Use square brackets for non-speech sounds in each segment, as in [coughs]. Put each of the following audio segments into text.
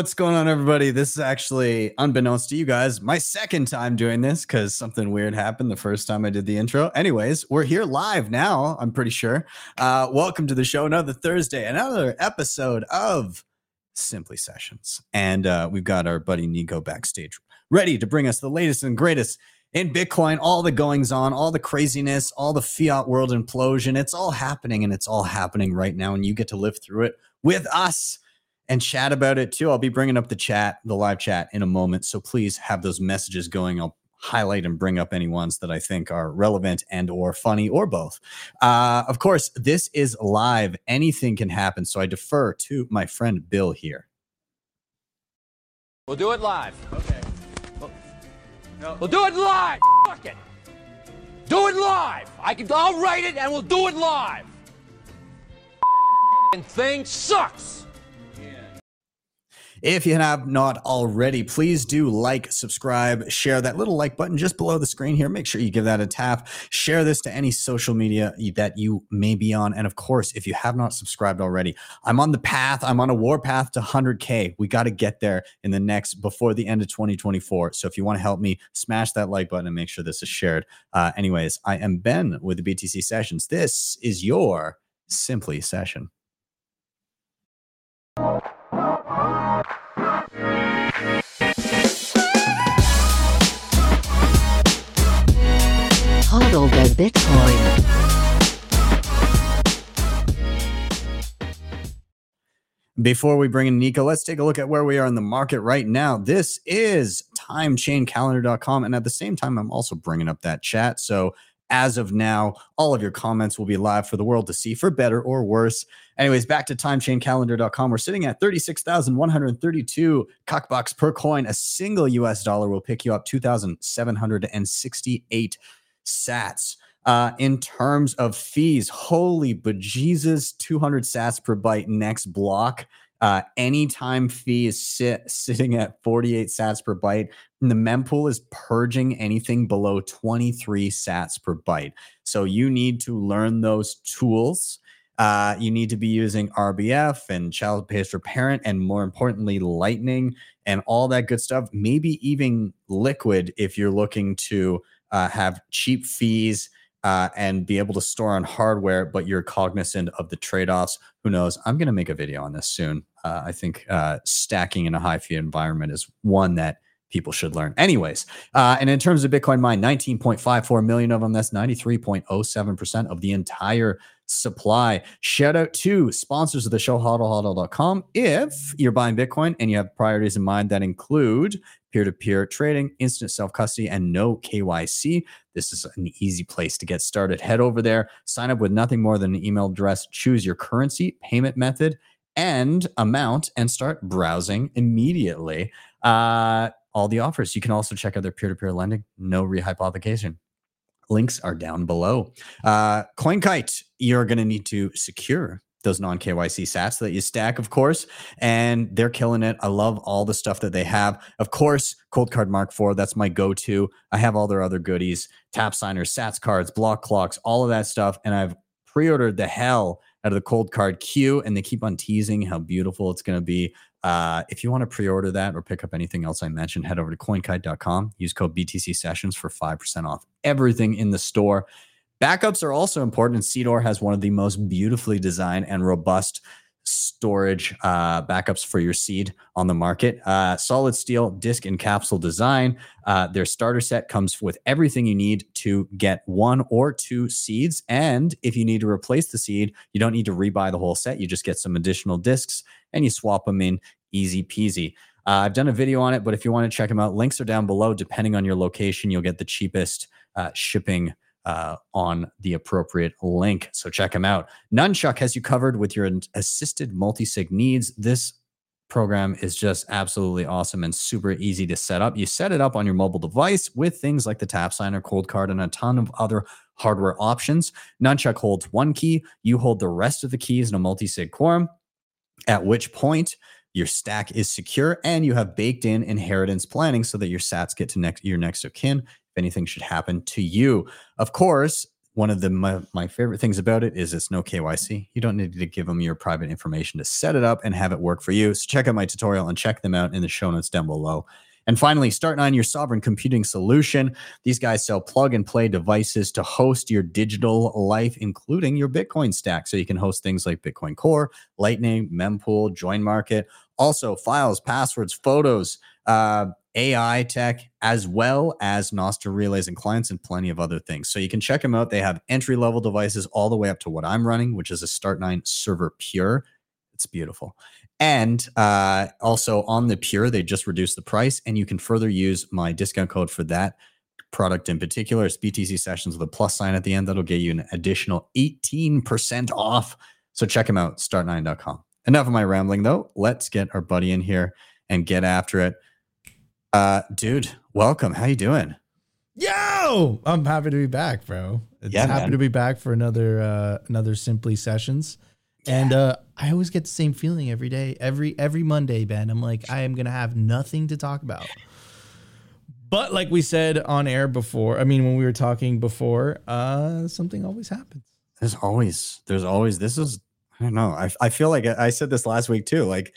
what's going on, everybody? This is actually, unbeknownst to you guys, my second time doing this because something weird happened the first time I did the intro. Anyways, we're here live now, I'm pretty sure. Uh, welcome to the show. Another Thursday, another episode of Simply Sessions. And uh, we've got our buddy Nico backstage ready to bring us the latest and greatest in Bitcoin, all the goings on, all the craziness, all the fiat world implosion. It's all happening and it's all happening right now. And you get to live through it with us and chat about it too. I'll be bringing up the chat, the live chat in a moment. So please have those messages going. I'll highlight and bring up any ones that I think are relevant and or funny or both. Uh, of course, this is live. Anything can happen. So I defer to my friend Bill here. We'll do it live. Okay. We'll, no. we'll do it live. Fuck it. Do it live. I can. I'll write it and we'll do it live. And thing sucks. If you have not already, please do like, subscribe, share that little like button just below the screen here. Make sure you give that a tap. Share this to any social media that you may be on. And of course, if you have not subscribed already, I'm on the path. I'm on a war path to 100K. We got to get there in the next, before the end of 2024. So if you want to help me, smash that like button and make sure this is shared. Uh, anyways, I am Ben with the BTC Sessions. This is your Simply Session. Bitcoin. Before we bring in Nico, let's take a look at where we are in the market right now. This is timechaincalendar.com. And at the same time, I'm also bringing up that chat. So as of now, all of your comments will be live for the world to see for better or worse. Anyways, back to timechaincalendar.com. We're sitting at 36,132 bucks per coin. A single US dollar will pick you up 2,768 sats. Uh, in terms of fees, holy bejesus, 200 sats per byte next block. Uh, anytime fee is sit, sitting at 48 sats per byte. And the mempool is purging anything below 23 sats per byte. So you need to learn those tools. Uh, you need to be using RBF and child pays for parent, and more importantly, Lightning and all that good stuff. Maybe even Liquid if you're looking to uh, have cheap fees uh, and be able to store on hardware, but you're cognizant of the trade offs. Who knows? I'm going to make a video on this soon. Uh, I think uh, stacking in a high fee environment is one that people should learn. Anyways, uh, and in terms of Bitcoin mine, 19.54 million of them. That's 93.07% of the entire supply. Shout out to sponsors of the show, hodlhodl.com. If you're buying Bitcoin and you have priorities in mind that include peer to peer trading, instant self custody, and no KYC, this is an easy place to get started. Head over there, sign up with nothing more than an email address, choose your currency, payment method, and amount, and start browsing immediately. Uh, all the offers. You can also check out their peer to peer lending, no rehypothecation. Links are down below. Uh, CoinKite, you're going to need to secure those non KYC sats that you stack, of course, and they're killing it. I love all the stuff that they have. Of course, Coldcard Mark IV, that's my go to. I have all their other goodies, tap signers, sats cards, block clocks, all of that stuff. And I've pre ordered the hell out of the Coldcard Q, and they keep on teasing how beautiful it's going to be. Uh, if you want to pre-order that or pick up anything else I mentioned, head over to coinkite.com. Use code BTC Sessions for five percent off everything in the store. Backups are also important, and Seedor has one of the most beautifully designed and robust storage uh, backups for your seed on the market. Uh, solid steel disc and capsule design. Uh, their starter set comes with everything you need to get one or two seeds. And if you need to replace the seed, you don't need to rebuy the whole set. You just get some additional discs and you swap them in easy peasy. Uh, I've done a video on it, but if you want to check them out, links are down below. Depending on your location, you'll get the cheapest uh, shipping uh, on the appropriate link. So check them out. Nunchuk has you covered with your assisted multi-sig needs. This program is just absolutely awesome and super easy to set up. You set it up on your mobile device with things like the tap signer, Coldcard, and a ton of other hardware options. Nunchuk holds one key. You hold the rest of the keys in a multi-sig quorum, at which point your stack is secure and you have baked in inheritance planning so that your sats get to next your next of kin if anything should happen to you. Of course, one of the my, my favorite things about it is it's no KYC. You don't need to give them your private information to set it up and have it work for you. So check out my tutorial and check them out in the show notes down below. And finally, Start9, your sovereign computing solution. These guys sell plug and play devices to host your digital life, including your Bitcoin stack. So you can host things like Bitcoin Core, Lightning, Mempool, Join Market, also files, passwords, photos, uh, AI tech, as well as Nostr relays and clients, and plenty of other things. So you can check them out. They have entry level devices all the way up to what I'm running, which is a Start9 Server Pure. It's beautiful. And uh, also on the Pure, they just reduced the price, and you can further use my discount code for that product in particular. It's BTC Sessions with a plus sign at the end. That'll get you an additional 18% off. So check them out, start9.com. Enough of my rambling, though. Let's get our buddy in here and get after it. Uh, dude, welcome. How you doing? Yo, I'm happy to be back, bro. It's Yeah, happy man. to be back for another uh another Simply Sessions. And uh I always get the same feeling every day. Every every Monday, Ben. I'm like, I am gonna have nothing to talk about. But like we said on air before, I mean when we were talking before, uh something always happens. There's always, there's always, this is, I don't know. I, I feel like I I said this last week too, like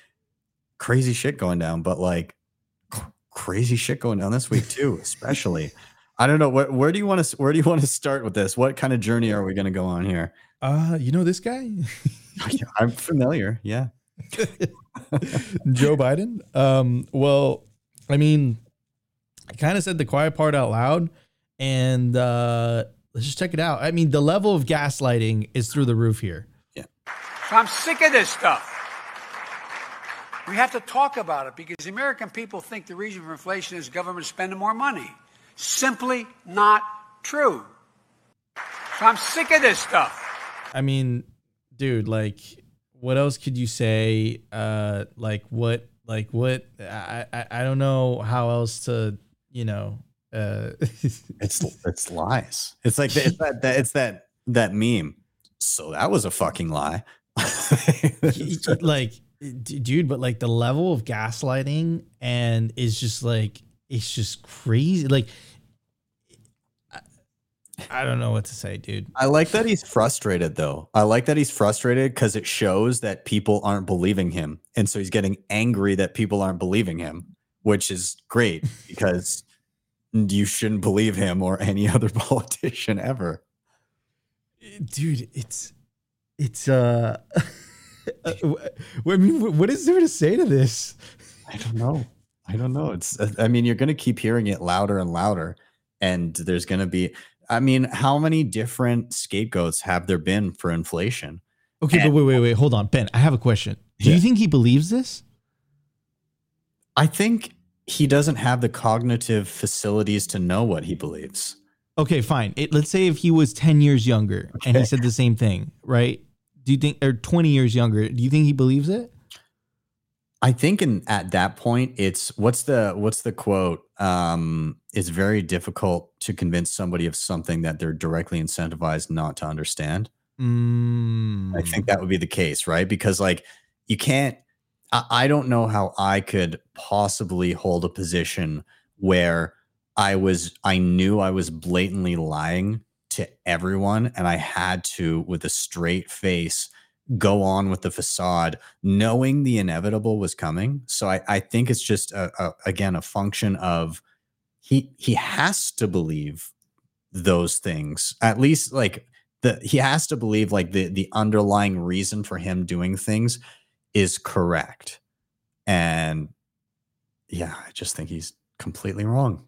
crazy shit going down, but like crazy shit going down this week too, especially. I don't know. Where, where do you want to, where do you want to start with this? What kind of journey are we going to go on here? Uh, you know this guy? I'm familiar. Yeah. [laughs] Joe Biden. Um, well, I mean, I kind of said the quiet part out loud, and uh, let's just check it out. I mean, the level of gaslighting is through the roof here. So I'm sick of this stuff. We have to talk about it because the American people think the reason for inflation is government spending more money. Simply not true. So I'm sick of this stuff. I mean, dude, like, what else could you say? Uh, like what? Like what? I I, I don't know how else to, you know. Uh, [laughs] It's, it's lies. It's like, it's that, that, it's that, that meme. So that was a fucking lie. like dude but like the level of gaslighting and is just like it's just crazy like I, I don't know what to say dude I like that he's frustrated though. I like that he's frustrated because it shows that people aren't believing him. And so he's getting angry that people aren't believing him, which is great [laughs] because you shouldn't believe him or any [laughs] other politician ever. dude it's it's uh [laughs] uh, I mean, what is there to say to this? I don't know. I don't know. It's uh, I mean, you're gonna keep hearing it louder and louder. And there's gonna be I mean, how many different scapegoats have there been for inflation? Okay, but wait, wait, wait, hold on, Ben. I have a question. Do Yeah. you think he believes this? I think he doesn't have the cognitive facilities to know what he believes. Okay, fine. It, let's say if he was 10 years younger and he said the same thing, right? Do you think, or 20 years younger, do you think he believes it? I think in at that point it's what's the what's the quote? Um, it's very difficult to convince somebody of something that they're directly incentivized not to understand. Mm. I think that would be the case, right? Because like you can't I, I don't know how I could possibly hold a position where I was I knew I was blatantly lying to everyone and I had to with a straight face go on with the facade knowing the inevitable was coming. So I, I think it's just a, a, again a function of he he has to believe those things at least like the he has to believe like the the underlying reason for him doing things is correct and yeah i just think he's completely wrong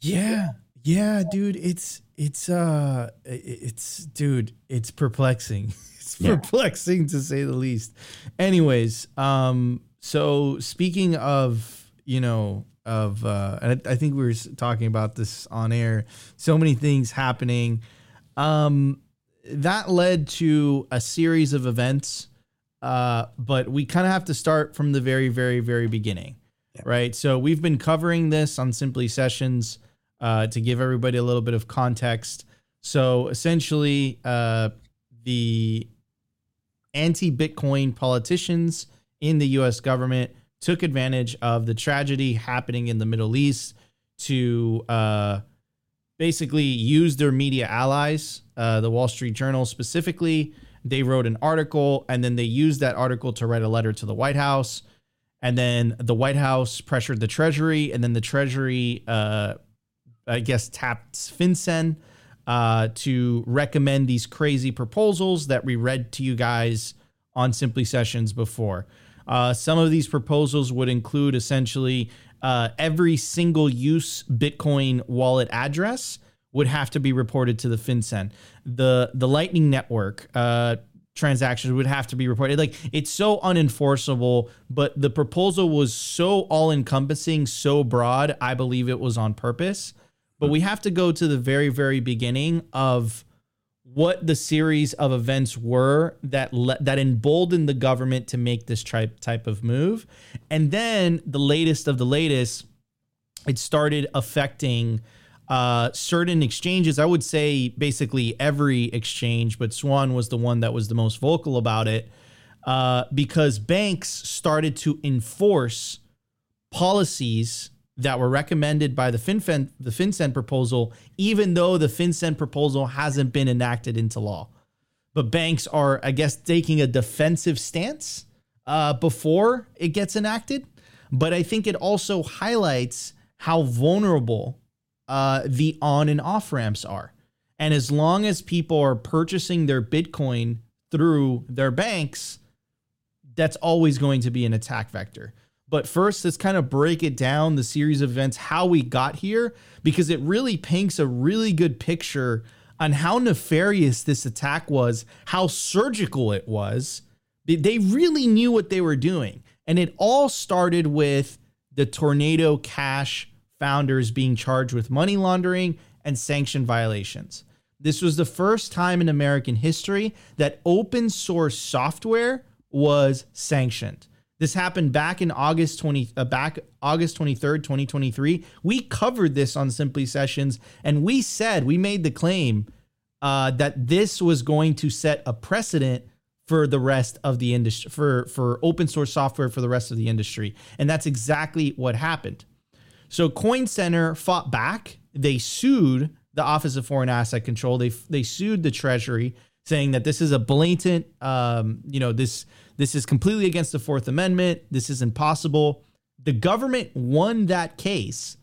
Yeah. Yeah, dude, it's it's uh it's dude, it's perplexing. [laughs] [laughs] Yeah. perplexing to say the least. Anyways, um so speaking of, you know, of uh and I, I think we were talking about this on air, so many things happening. Um that led to a series of events uh but we kind of have to start from the very very very beginning. Right? So we've been covering this on Simply Sessions uh, to give everybody a little bit of context. So essentially, uh, the anti Bitcoin politicians in the US government took advantage of the tragedy happening in the Middle East to uh, basically use their media allies, uh, the Wall Street Journal specifically. They wrote an article and then they used that article to write a letter to the White House. And then the White House pressured the Treasury, and then the Treasury, uh, I guess, tapped FinCEN uh, to recommend these crazy proposals that we read to you guys on Simply Sessions before. Uh, some of these proposals would include essentially uh, every single use Bitcoin wallet address would have to be reported to the FinCEN. The the Lightning Network uh, transactions would have to be reported. Like it's so unenforceable, but the proposal was so all encompassing, so broad. I believe it was on purpose. But we have to go to the very very beginning of what the series of events were that le- that emboldened the government to make this type type of move, and then the latest of the latest, it started affecting uh, certain exchanges. I would say basically every exchange, but Swan was the one that was the most vocal about it uh, because banks started to enforce policies that were recommended by the FinCEN, the FinCEN proposal, even though the FinCEN proposal hasn't been enacted into law. But banks are, I guess, taking a defensive stance uh, before it gets enacted. But I think it also highlights how vulnerable uh, the on and off ramps are. And as long as people are purchasing their Bitcoin through their banks, that's always going to be an attack vector. But first, let's kind of break it down the series of events, how we got here, because it really paints a really good picture on how nefarious this attack was, how surgical it was. They really knew what they were doing. And it all started with the Tornado Cash founders being charged with money laundering and sanction violations. This was the first time in American history that open source software was sanctioned. This happened back in August 20 uh, back August 23rd, 2023. We covered this on Simply Sessions and we said we made the claim uh, that this was going to set a precedent for the rest of the industry for for open source software for the rest of the industry. And that's exactly what happened. So Coin Center fought back. They sued the Office of Foreign Asset Control. They they sued the Treasury saying that this is a blatant um, you know, this this is completely against the Fourth Amendment. This is impossible. The government won that case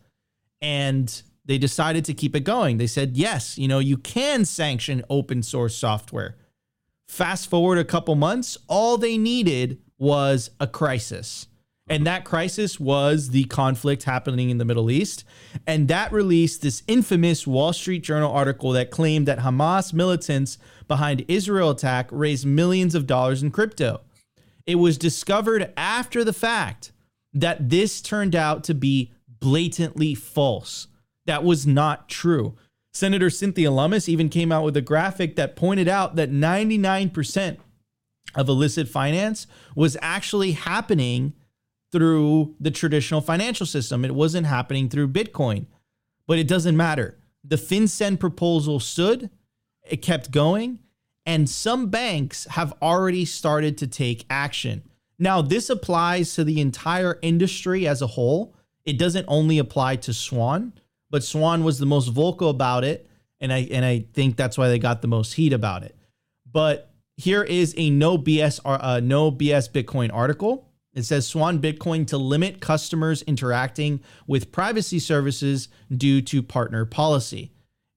and they decided to keep it going. They said, yes, you know, you can sanction open source software. Fast forward a couple months, all they needed was a crisis. And that crisis was the conflict happening in the Middle East. And that released this infamous Wall Street Journal article that claimed that Hamas militants behind Israel attack raised millions of dollars in crypto. It was discovered after the fact that this turned out to be blatantly false. That was not true. Senator Cynthia Lummis even came out with a graphic that pointed out that 99% of illicit finance was actually happening through the traditional financial system. It wasn't happening through Bitcoin. But it doesn't matter. The FinCEN proposal stood, it kept going, and some banks have already started to take action. Now, this applies to the entire industry as a whole. It doesn't only apply to Swan, but Swan was the most vocal about it, and I and I think that's why they got the most heat about it. But here is a no BS uh, no BS Bitcoin article. It says Swan Bitcoin to limit customers interacting with privacy services due to partner policy.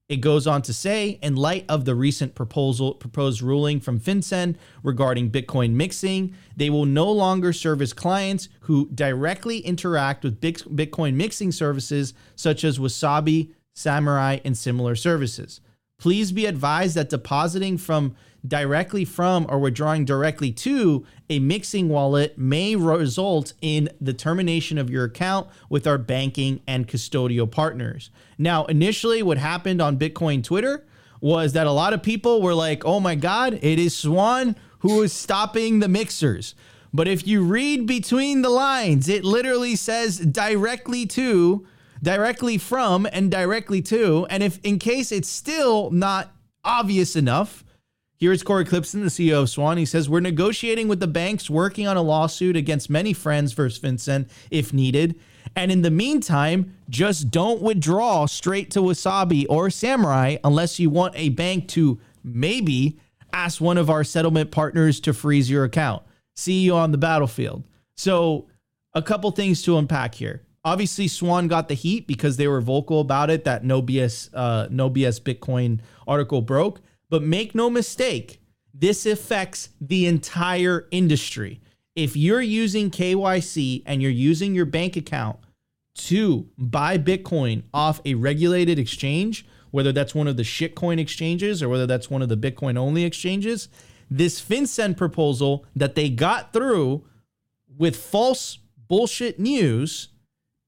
It goes on to say, in light of the recent proposal proposed ruling from FinCEN regarding Bitcoin mixing, they will no longer service clients who directly interact with Bitcoin mixing services such as Wasabi, Samurai, and similar services. Please be advised that depositing from directly from or withdrawing directly to a mixing wallet may result in the termination of your account with our banking and custodial partners. Now, initially, what happened on Bitcoin Twitter was that a lot of people were like, oh my God, it is Swan who is stopping the mixers. But if you read between the lines, it literally says directly to, directly from, and directly to. And if in case it's still not obvious enough, Here's Cory Klippsten, the CEO of Swan. He says, We're negotiating with the banks, working on a lawsuit against many friends versus FinCEN if needed. And in the meantime, just don't withdraw straight to Wasabi or Samurai unless you want a bank to maybe ask one of our settlement partners to freeze your account. See you on the battlefield. So, a couple things to unpack here. Obviously, Swan got the heat because they were vocal about it. That no BS, uh, no BS Bitcoin article broke. But make no mistake, this affects the entire industry. If you're using KYC and you're using your bank account to buy Bitcoin off a regulated exchange, whether that's one of the shitcoin exchanges or whether that's one of the Bitcoin only exchanges, this FinCEN proposal that they got through with false bullshit news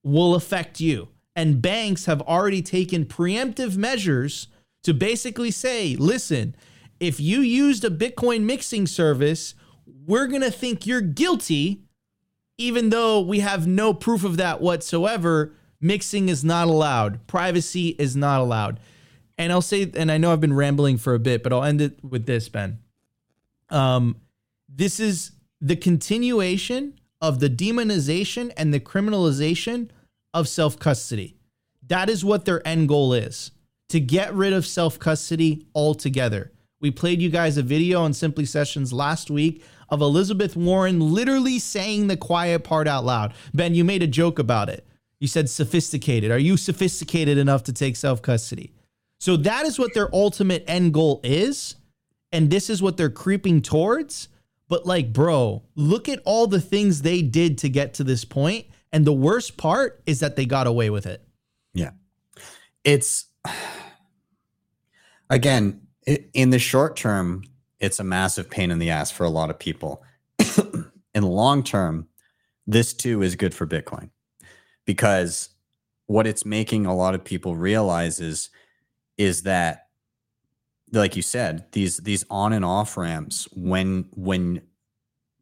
will affect you. And banks have already taken preemptive measures to basically say, listen, if you used a Bitcoin mixing service, we're going to think you're guilty, even though we have no proof of that whatsoever. Mixing is not allowed, privacy is not allowed. And I'll say, and I know I've been rambling for a bit, but I'll end it with this, Ben. Um, this is the continuation of the demonization and the criminalization of self custody. That is what their end goal is to get rid of self custody altogether. We played you guys a video on Simply Sessions last week of Elizabeth Warren literally saying the quiet part out loud. Ben, you made a joke about it. You said sophisticated. Are you sophisticated enough to take self custody? So that is what their ultimate end goal is. And this is what they're creeping towards. But, like, bro, look at all the things they did to get to this point. And the worst part is that they got away with it. Yeah. It's, [sighs] again, in the short term, it's a massive pain in the ass for a lot of people. [coughs] in the long term, this too is good for Bitcoin because what it's making a lot of people realize is, is that like you said these these on and off ramps when when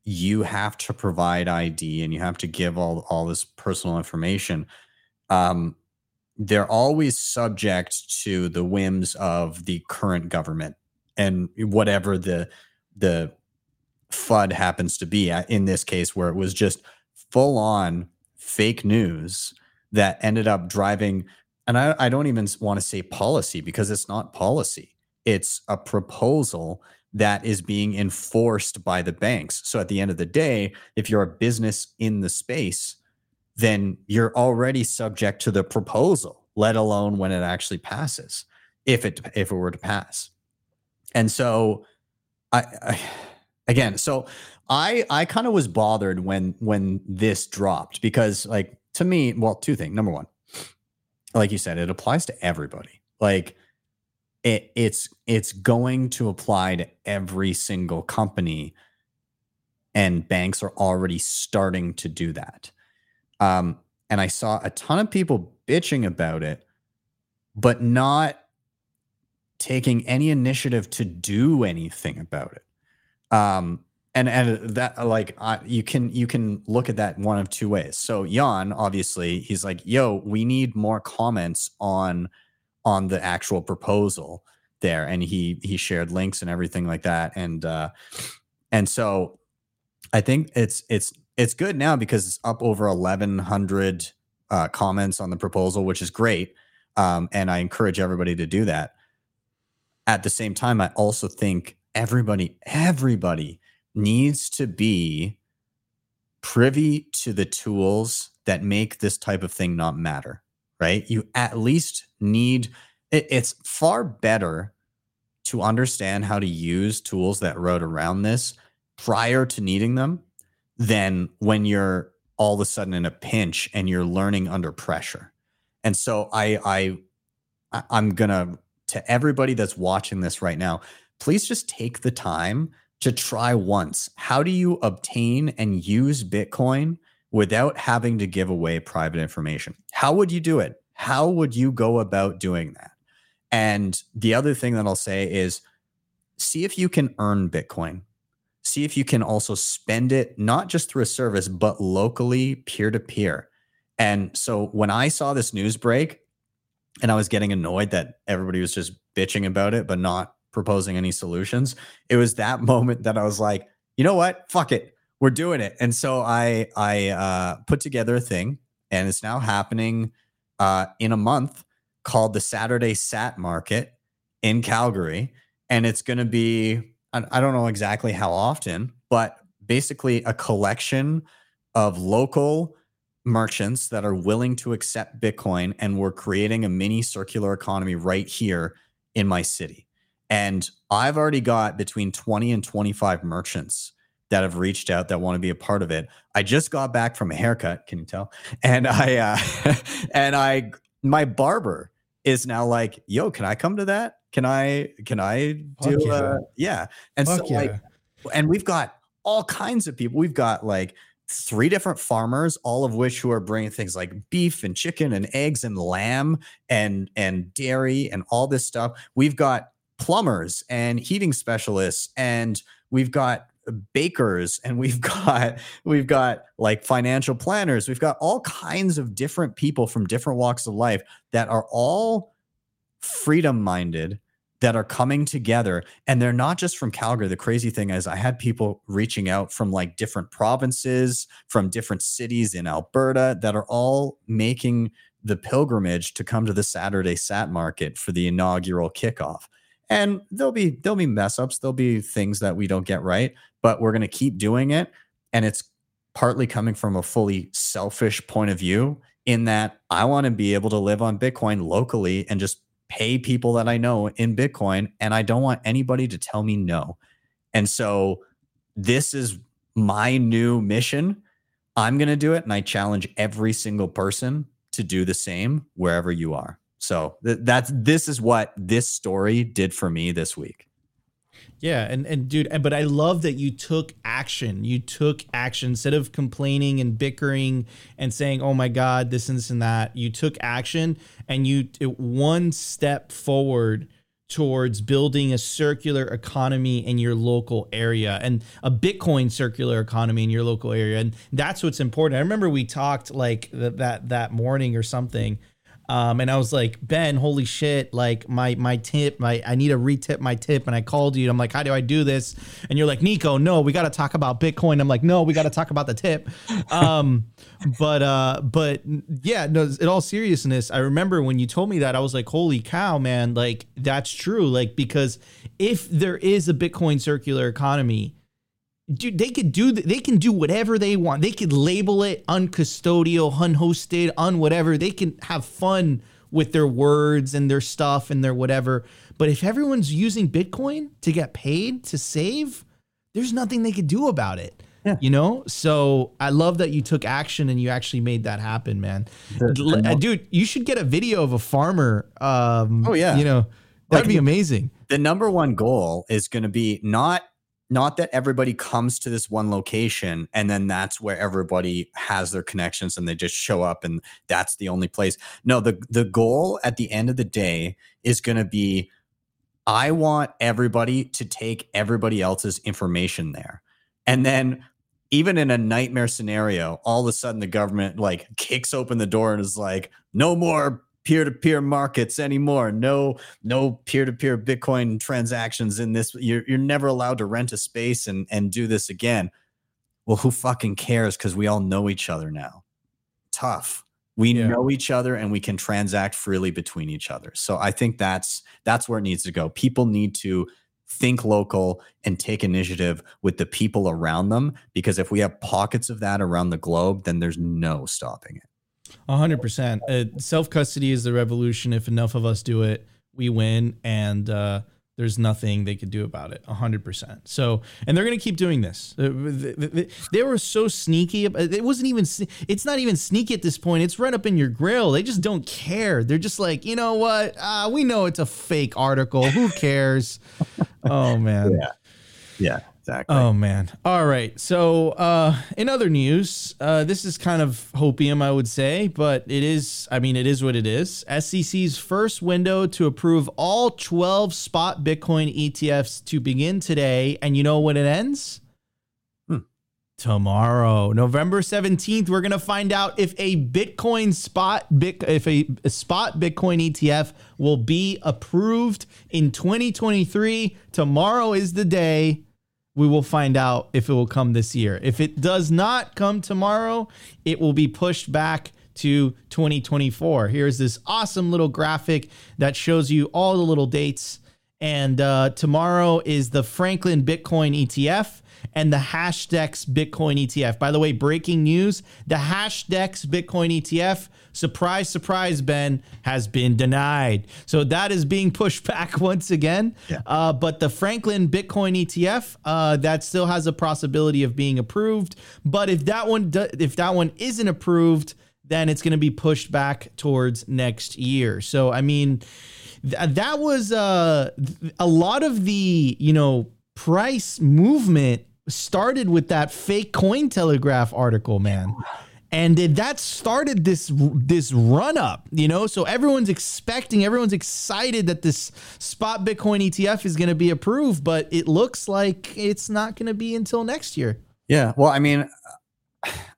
you have to provide id and you have to give all all this personal information um they're always subject to the whims of the current government and whatever the the FUD happens to be uh, in this case where it was just full on fake news that ended up driving and I, I don't even want to say policy because it's not policy. It's a proposal that is being enforced by the banks. So at the end of the day if you're a business in the space then you're already subject to the proposal, let alone when it actually passes, if it if it were to pass. And so, I, I again, so I I kind of was bothered when when this dropped because like to me, well, two things. Number one, like you said, it applies to everybody. Like it it's it's going to apply to every single company and banks are already starting to do that um, and I saw a ton of people bitching about it, but not taking any initiative to do anything about it. Um, and and that like you can you can look at that one of two ways. So Jan, obviously, he's like, "Yo, we need more comments on on the actual proposal there," and he he shared links and everything like that, and uh, and so I think it's it's it's good now because it's up over 1100 uh, comments on the proposal which is great um, and i encourage everybody to do that. At the same time i also think everybody everybody needs to be privy to the tools that make this type of thing not matter right? You at least need it, it's far better to understand how to use tools that wrote around this prior to needing them than when you're all of a sudden in a pinch and you're learning under pressure. And so I I I'm gonna to everybody that's watching this right now, please just take the time to try once. How do you obtain and use Bitcoin without having to give away private information? How would you do it? How would you go about doing that? And the other thing that I'll say is see if you can earn Bitcoin see if you can also spend it not just through a service but locally peer to peer and so when i saw this news break and i was getting annoyed that everybody was just bitching about it but not proposing any solutions. It was that [laughs] moment that I was like, you know what? Fuck it. We're doing it. And so I I uh, put together a thing and it's now happening uh, in a month called the Saturday Sat Market in Calgary. And it's going to be, I don't know exactly how often, but basically a collection of local merchants that are willing to accept Bitcoin. And we're creating a mini circular economy right here in my city. And I've already got between 20 and 25 merchants that have reached out that want to be a part of it. I just got back from a haircut, can you tell? And I uh [laughs] and I my barber is now like, "Yo, can I come to that? Can I can I do yeah. uh yeah." And Fuck so like and we've got all kinds of people. We've got like three different farmers, all of which who are bringing things like beef and chicken and eggs and lamb and and dairy and all this stuff. We've got plumbers and heating specialists and we've got bakers and we've [laughs] got we've got like financial planners we've got all kinds of different people from different walks of life that are all freedom minded that are coming together and they're not just from Calgary. The crazy thing is I had people reaching out from like different provinces from different cities in Alberta that are all making the pilgrimage to come to the Saturday Sat Market for the inaugural kickoff. And there'll be there'll be mess ups there'll be things that we don't get right but we're going to keep doing it and it's partly coming from a fully selfish point of view in that i want to be able to live on bitcoin locally and just pay people that i know in bitcoin and i don't want anybody to tell me no. And so this is my new mission. I'm going to do it and i challenge every single person to do the same wherever you are. So th- that's this is what this story did for me this week. Yeah, and and dude, but I love that you took action. You took action instead of complaining and bickering and saying, "Oh my God, this and this and that." You took action, and you it, one step forward towards building a circular economy in your local area and a Bitcoin circular economy in your local area, and that's what's important. I remember we talked like th- that that morning or something. Um, and I was like, Ben, holy shit! Like my my tip, my I need to retip my tip. And I called you. And I'm like, how do I do this? And you're like, Nico, no, we got to talk about Bitcoin. I'm like, no, we got to talk about the tip. Um, but uh, but yeah, no. In all seriousness, I remember when you told me that, I was like, holy cow, man! Like that's true. Like because if there is a Bitcoin circular economy, dude, they could do they can do whatever they want. They could label it uncustodial, unhosted, un whatever. They can have fun with their words and their stuff and their whatever. But if everyone's using Bitcoin to get paid to save, there's nothing they could do about it. Yeah. You know, so I love that you took action and you actually made that happen, man. The- the L- mo- Dude, you should get a video of a farmer. Um, Oh, yeah. you know, that'd Like- be amazing. the number one goal is going to be not not that everybody comes to this one location and then that's where everybody has their connections and they just show up and that's the only place. No, the the goal at the end of the day is going to be I want everybody to take everybody else's information there. And then even in a nightmare scenario, all of a sudden the government like kicks open the door and is like, no more peer-to-peer markets anymore. No, no peer-to-peer Bitcoin transactions in this. You're you're never allowed to rent a space and and do this again. Well, who fucking cares? Because we all know each other now. Tough. We Yeah. know each other and we can transact freely between each other. So I think that's that's where it needs to go. People need to think local and take initiative with the people around them because if we have pockets of that around the globe, then there's no stopping it. Hundred percent. Uh, Self custody is the revolution. If enough of us do it, we win, and uh, there's nothing they could do about it. Hundred percent. So, and they're gonna keep doing this. Uh, th- th- th- They were so sneaky. It wasn't even. It's not even sneaky at this point. It's right up in your grill. They just don't care. They're just like, you know what? Uh, we know it's a fake article. Who cares? [laughs] oh man. Yeah. Yeah, exactly. Oh man. All right. So uh in other news, uh this is kind of hopium I would say, but it is I mean it is what it is. SEC's first window to approve all 12 spot Bitcoin ETFs to begin today and you know when it ends? Hmm. tomorrow, November 17th, we're going to find out if a Bitcoin spot if a, a spot Bitcoin ETF will be approved in 2023. Tomorrow is the day we will find out if it will come this year. If it does not come tomorrow, it will be pushed back to 2024. Here's this awesome little graphic that shows you all the little dates. And uh, tomorrow is the Franklin Bitcoin ETF and the Hashdex Bitcoin ETF. By the way, breaking news the Hashdex Bitcoin ETF, surprise, surprise, Ben, has been denied. So that is being pushed [laughs] back once again. Yeah. Uh, but the Franklin Bitcoin ETF, uh, that still has a possibility of being approved. But if that one, do, if that one isn't approved, then it's going to be pushed back towards next year. So I mean, th- that was uh, a lot of the you know price movement started with that fake Cointelegraph article man and that started this this run up you know so everyone's expecting everyone's excited that this spot bitcoin etf is going to be approved but it looks like it's not going to be until next year Yeah. Well, I mean,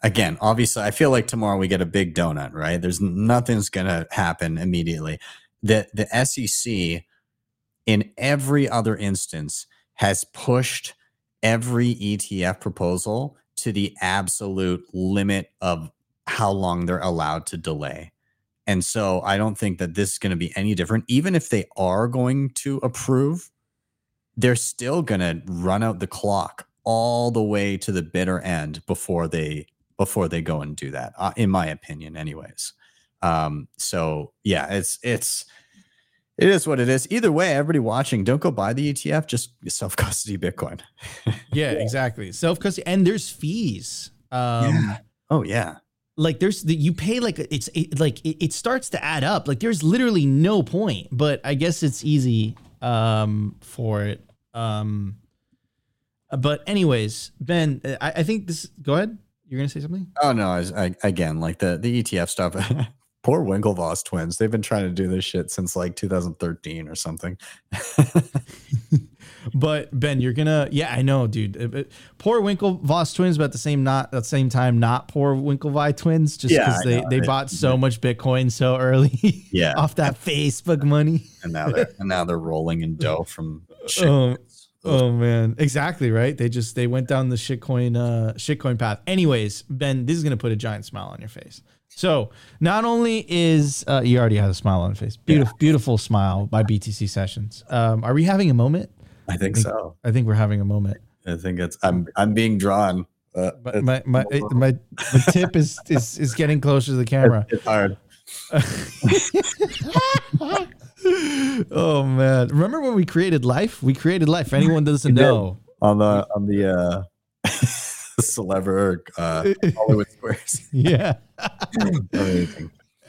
again, obviously, I feel like tomorrow we get a big donut, right? There's nothing's going to happen immediately. The the SEC in every other instance has pushed every ETF proposal to the absolute limit of how long they're allowed to delay. And so I don't think that this is going to be any different. Even if they are going to approve, they're still going to run out the clock all the way to the bitter end before they before they go and do that uh, in my opinion anyways um so yeah it's it's it is what it is. Either way everybody watching don't go buy the etf just self custody bitcoin. [laughs] Yeah exactly. Self custody and there's fees. Um Yeah. oh yeah. like there's the you pay like it's it, like it, it starts to add up. Like there's literally no point but i guess it's easy um for it. Um but anyways ben i, I think this go ahead. You're gonna say something? Oh no I, I, again like the the etf stuff [laughs] poor winklevoss twins they've been trying to do this shit since like 2013 or something [laughs] but ben you're gonna yeah i know dude Uh, but poor winklevoss twins but at the same not at the same time not poor winklevi twins just because I they they They- bought so much bitcoin so early [laughs] Yeah. off that facebook money and now they're and now they're rolling in dough [laughs] from shit Um. Oh man, exactly right. They just they went down the shitcoin uh shitcoin path. Anyways, Ben, this is gonna put a giant smile on your face. So not only is uh, you already have a smile on your face, beautiful, beautiful smile by BTC Sessions. Um, are we having a moment? I think so. I think we're having a moment. I think it's I'm I'm being drawn. Uh, my my my, my tip is is is getting closer to the camera. it's hard. [laughs] Oh man, remember when we created life? We created life. If anyone doesn't know, on the on the uh [laughs] [laughs] celebrity uh Hollywood Squares. [laughs] yeah.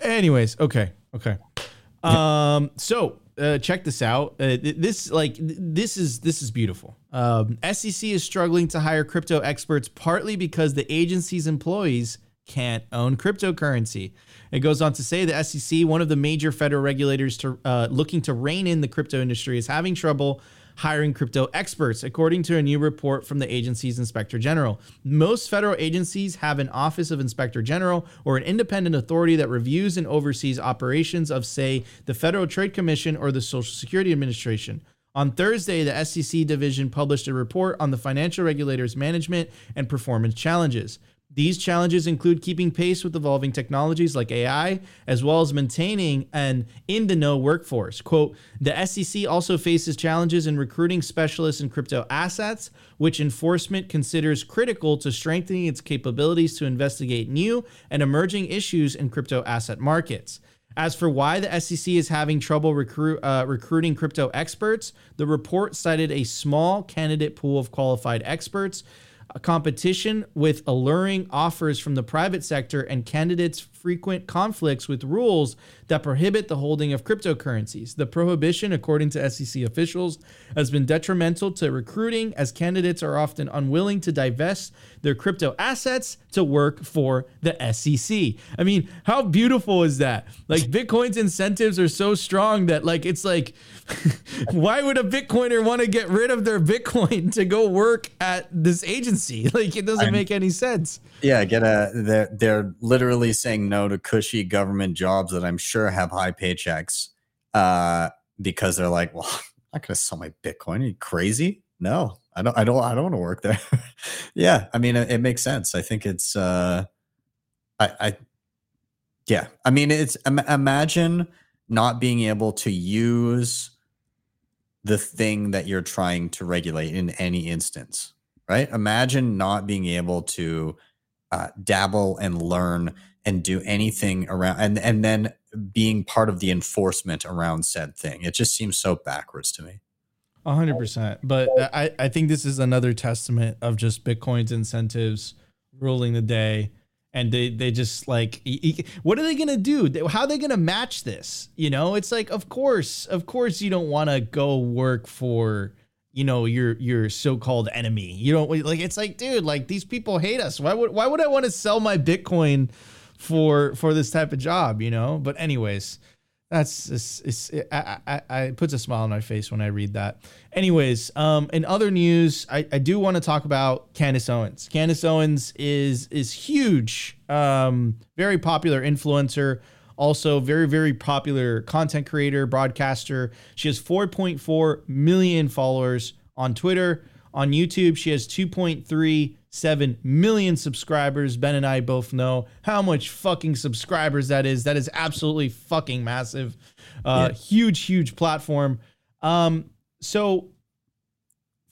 Anyways, okay, okay. Um, so uh, check this out. Uh, th- this like th- this is this is beautiful. Um, SEC is struggling to hire crypto experts partly because the agency's employees can't own cryptocurrency. It goes on to say the SEC, one of the major federal regulators to uh, looking to rein in the crypto industry, is having trouble hiring crypto experts, according to a new report from the agency's inspector general. Most federal agencies have an office of inspector general or an independent authority that reviews and oversees operations of, say, the Federal Trade Commission or the Social Security Administration. On Thursday, the SEC division published a report on the financial regulators' management and performance challenges. These challenges include keeping pace with evolving technologies like AI, as well as maintaining an in the know workforce. Quote The SEC also faces challenges in recruiting specialists in crypto assets, which enforcement considers critical to strengthening its capabilities to investigate new and emerging issues in crypto asset markets. As for why the SEC is having trouble recruit, uh, recruiting crypto experts, the report cited a small candidate pool of qualified experts, competition with alluring offers from the private sector, and candidates' frequent conflicts with rules that prohibit the holding of cryptocurrencies. The prohibition, according to SEC officials, has been detrimental to recruiting as candidates are often unwilling to divest their crypto assets to work for the SEC. I mean, how beautiful is that? Like Bitcoin's incentives are so strong that like it's like [laughs] why would a Bitcoiner want to get rid of their Bitcoin to go work at this agency? [laughs] Like it doesn't I'm- make any sense. Yeah, get a. They're they're literally saying no to cushy government jobs that I'm sure have high paychecks, uh, because they're like, well, I'm [laughs] not gonna sell my Bitcoin. Are you crazy? No, I don't. I don't. I don't want to work there. [laughs] yeah, I mean, it, it makes sense. I think it's. uh I. I yeah, I mean, it's im- imagine not being able to use the thing that you're trying to regulate in any instance right imagine not being able to uh, dabble and learn and do anything around and and then being part of the enforcement around said thing it just seems so backwards to me A hundred percent. But I, I think this is another testament of just Bitcoin's incentives ruling the day. And they, they just like, what are they going to do? How are they going to match this? You know, it's like, of course, of course, you don't want to go work for, you know, your, your so-called enemy. You don't like, it's like, dude, like these people hate us. Why would, why would I want to sell my Bitcoin for, for this type of job, you know? But anyways, that's it's, it's it, I, I, I it puts a smile on my face when I read that. Anyways, um, in other news, I, I do want to talk about Candace Owens. Candace Owens is is huge, um, very popular influencer, also very very popular content creator, broadcaster. She has 4.4 million followers on Twitter. On YouTube, she has 2.37 million subscribers. Ben and I both know how much fucking subscribers that is. That is absolutely fucking massive. Uh, Huge, huge platform. Um, so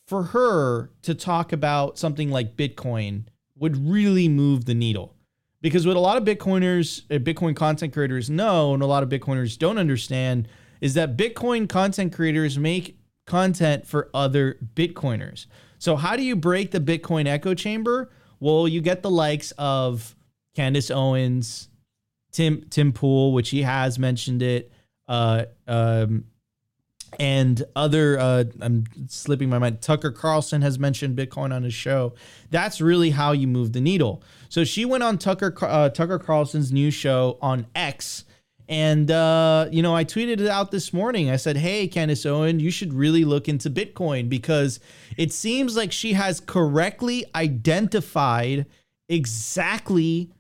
for her to talk about something like Bitcoin would really move the needle. Because what a lot of Bitcoiners, uh, Bitcoin content creators know, and a lot of Bitcoiners don't understand, is that Bitcoin content creators make content for other Bitcoiners. So, how do you break the Bitcoin echo chamber? Well, you get the likes of Candace Owens, Tim Tim Pool, which he has mentioned it, uh, um, and other. Uh, I'm slipping my mind. Tucker Carlson has mentioned Bitcoin on his show. That's really how you move the needle. So she went on Tucker uh, Tucker Carlson's new show on X. And uh, you know, I tweeted it out this morning. I said, "Hey, Candace Owen, you should really look into Bitcoin because it seems like she has correctly identified exactly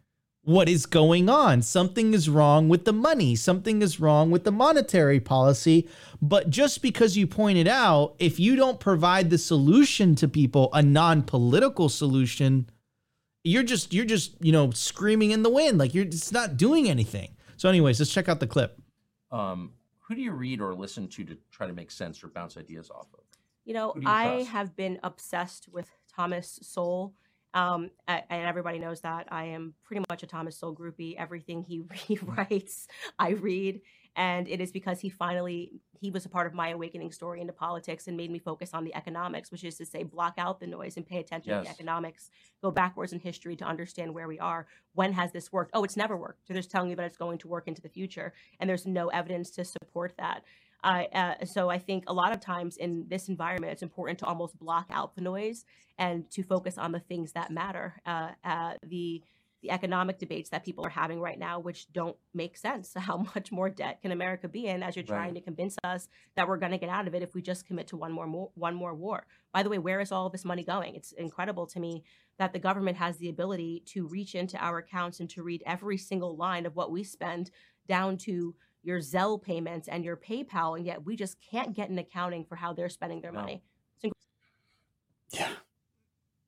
what is going on. Something is wrong with the money. Something is wrong with the monetary policy. But just because you point it out, if you don't provide the solution to people, a non-political solution, you're just you're just you know screaming in the wind like you're it's not doing anything. So, anyways, let's check out the clip. um, who do you read or listen to to try to make sense or bounce ideas off of? You know, you I trust? have been obsessed with Thomas Sowell. Um, and everybody knows that I am pretty much a Thomas Sowell groupie. Everything he, [laughs] he writes, I read. And it is because he finally, he was a part of my awakening story into politics and made me focus on the economics, which is to say, block out the noise and pay attention to the economics, go backwards in history to understand where we are. When has this worked? Oh, it's never worked. So they're just telling you that it's going to work into the future. And there's no evidence to support that. I uh, so I think a lot of times in this environment, it's important to almost block out the noise and to focus on the things that matter. Uh, uh, the the economic debates that people are having right now, which don't make sense. How [laughs] much more debt can America be in? As you're trying Right. to convince us that we're going to get out of it if we just commit to one more, more one more war. By the way, where is all of this money going? It's incredible to me that the government has the ability to reach into our accounts and to read every single line of what we spend down to your Zelle payments and your PayPal, and yet we just can't get an accounting for how they're spending their No. money.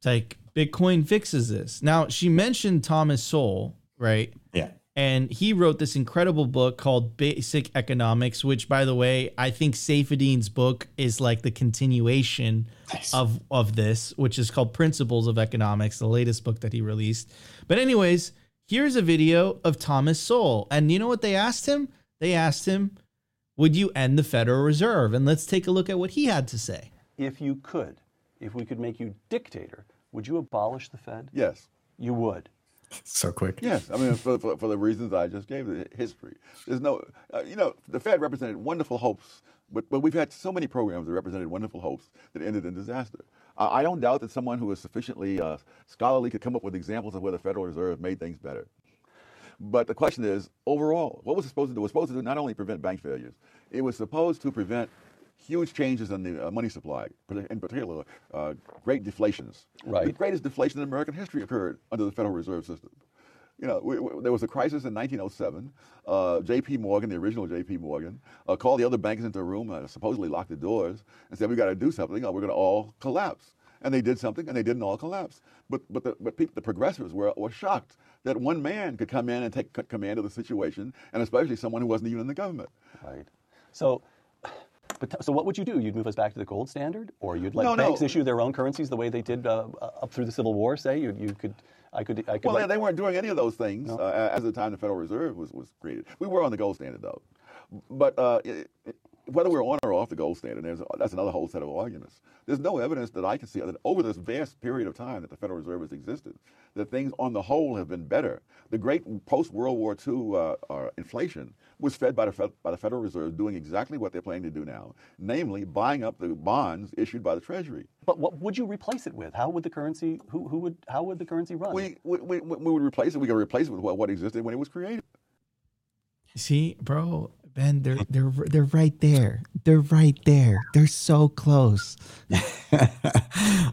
Yeah It's like Bitcoin fixes this. Now, she mentioned Thomas Sowell, right? yeah And he wrote this incredible book called Basic Economics, which, by the way, I think Saifedean's book is like the continuation Nice. of, of this, which is called Principles of Economics, the latest book that he released. But, anyways, here's a video of Thomas Sowell. And you know what they asked him? They asked him, Would you end the Federal Reserve? And let's take a look at what he had to say. If you could, if we could make you dictator, would you abolish the Fed? Yes. You would. So quick. Yes, I mean for, for, for the reasons I just gave, the history. There's no, uh, you know, the Fed represented wonderful hopes, but but we've had so many programs that represented wonderful hopes that ended in disaster. Uh, I don't doubt that someone who is sufficiently uh, scholarly could come up with examples of where the Federal Reserve made things better. But the question is, overall, what was it supposed to do? It was supposed to do not only prevent bank failures, it was supposed to prevent huge changes in the uh, money supply, in particular, uh, great deflations. Right. The greatest deflation in American history occurred under the Federal Reserve System. You know, we, we, there was a crisis in 1907. Uh, J.P. Morgan, the original J.P. Morgan, uh, called the other banks into a room, uh, supposedly locked the doors, and said, "We got to do something, or we're going to all collapse." And they did something, and they didn't all collapse. But but the, but people, the progressives were were shocked that one man could come in and take c- command of the situation, and especially someone who wasn't even in the government. Right. So, but so what would you do? You'd move us back to the gold standard, or you'd let No, no. banks issue their own currencies the way they did uh, uh, up through the Civil War? Say you you could, I could, I could. Well, write- they weren't doing any of those things No. uh, as the time the Federal Reserve was, was created. We were on the gold standard, though. But uh, it, it- whether we're on or off the gold standard, there's, that's another whole set of arguments. There's no evidence that I can see that over this vast period of time that the Federal Reserve has existed, that things on the whole have been better. The great post World War II uh, uh, inflation was fed by the, Fed, by the Federal Reserve doing exactly what they're planning to do now, namely buying up the bonds issued by the Treasury. but what would you replace it with? How would the currency? Who, who would? How would the currency run? We, we, we, we would replace it. We could replace it with what, what existed when it was created. See, bro, Ben, they're they're they're right there. They're right there. They're so close. [laughs]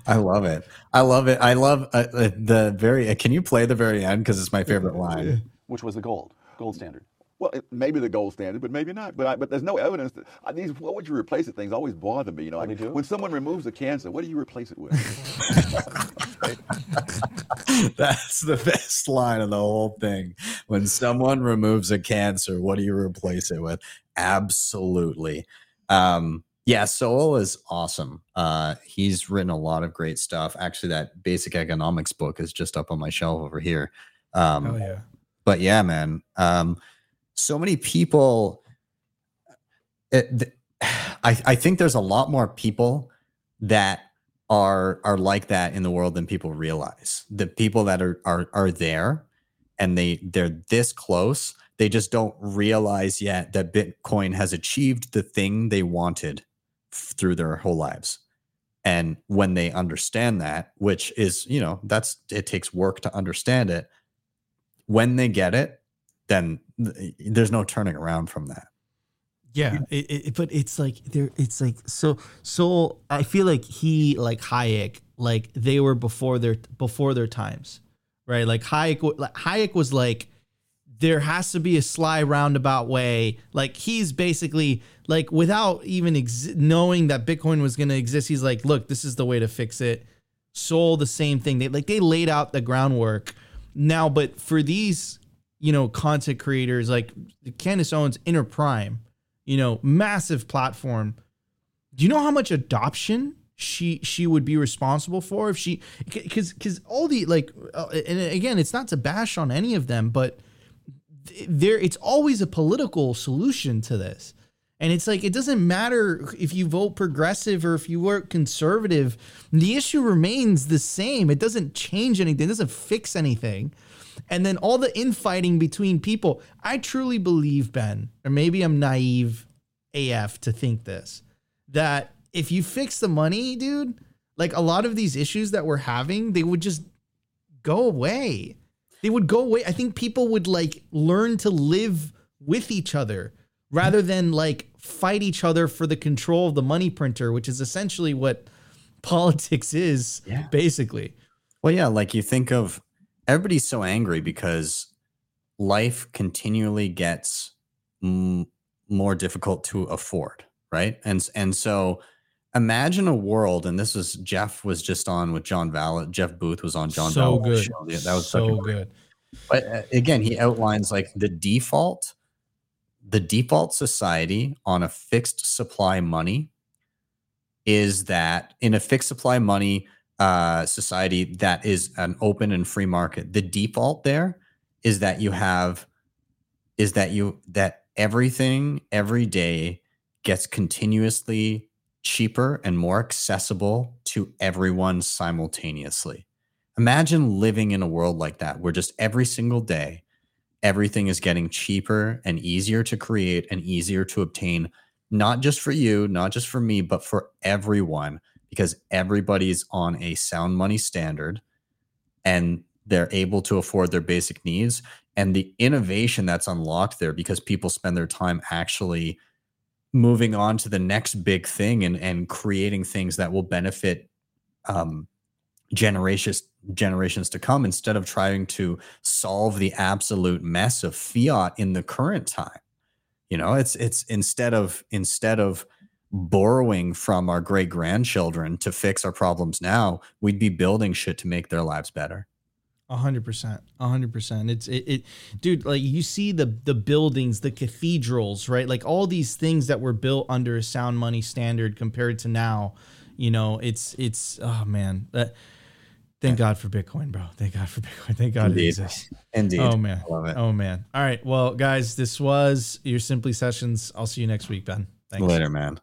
I love it. I love it. I love uh, uh, the very. Uh, can you play the very end because it's my favorite line? Which was the gold, gold standard. Well, it may be the gold standard, but maybe not. But I, but there's no evidence that uh, these. What would you replace it? Things always bother me. You know, like do? when someone removes a cancer, what do you replace it with? [laughs] That's the best line of the whole thing. When someone removes a cancer, what do you replace it with? Absolutely. Um, yeah, Sowell is awesome. Uh, he's written a lot of great stuff. Actually, that basic economics book is just up on my shelf over here. Um, Oh yeah. but yeah, man, um, so many people. Eh, it, I I think there's a lot more people that are are like that in the world than people realize. The people that are are are there, and they they're this close. They just don't realize yet that Bitcoin has achieved the thing they wanted f- through their whole lives. And when they understand that, which is, you know, that's it takes work to understand it. When they get it, then th- there's no turning around from that. Yeah, it, it, but it's like there. It's like so. So I feel like he, like Hayek, like they were before their before their times, right? Like Hayek, like Hayek was like, there has to be a sly roundabout way. Like he's basically like without even ex- knowing that Bitcoin was going to exist. He's like, look, this is the way to fix it. Sowell the same thing. They like they laid out the groundwork. Now, but for these, you know, content creators like Candace Owens, Inner Prime, you know, massive platform. Do you know how much adoption she she would be responsible for if she because because all the like uh, and again, it's not to bash on any of them, but there it's always a political solution to this. And it's like it doesn't matter if you vote progressive or if you vote conservative, the issue remains the same. It doesn't change anything, it doesn't fix anything. And then all the infighting between people. I truly believe, Ben, or maybe I'm naive AF to think this, that if you fix the money, dude, like a lot of these issues that we're having, they would just go away. They would go away. I think people would like learn to live with each other rather than like fight each other for the control of the money printer, which is essentially what [laughs] politics is, Yeah. basically. Well, yeah, like you think of everybody's so angry because life continually gets m- more difficult to afford, right? And and so imagine a world, and this is Jeff was just on with John Val. Jeff Booth was on John so Val's good. show. Yeah, That was so good. But uh, again, he outlines like the default, the default society on a fixed supply money is that in a fixed supply money uh, society that is an open and free market, the default there is that you have is that you that everything every day gets continuously cheaper and more accessible to everyone simultaneously. Imagine living in a world like that where just every single day, everything is getting cheaper and easier to create and easier to obtain, not just for you, not just for me, but for everyone, because everybody's on a sound money standard and they're able to afford their basic needs. And the innovation that's unlocked there because people spend their time actually moving on to the next big thing and, and creating things that will benefit um, generations generations to come instead of trying to solve the absolute mess of fiat in the current time you know it's it's instead of instead of borrowing from our great grandchildren to fix our problems now we'd be building shit to make their lives better A hundred percent, a hundred percent. It's it, it, dude. Like you see the the buildings, the cathedrals, right? Like all these things that were built under a sound money standard compared to now. You know, it's it's oh man. That, thank God for Bitcoin, bro. Thank God for Bitcoin. Thank God Indeed. it exists. indeed Oh man. Love it Oh man. All right. Well, guys, this was your Simply Sessions. I'll see you next week, Ben. Thanks. Later, man.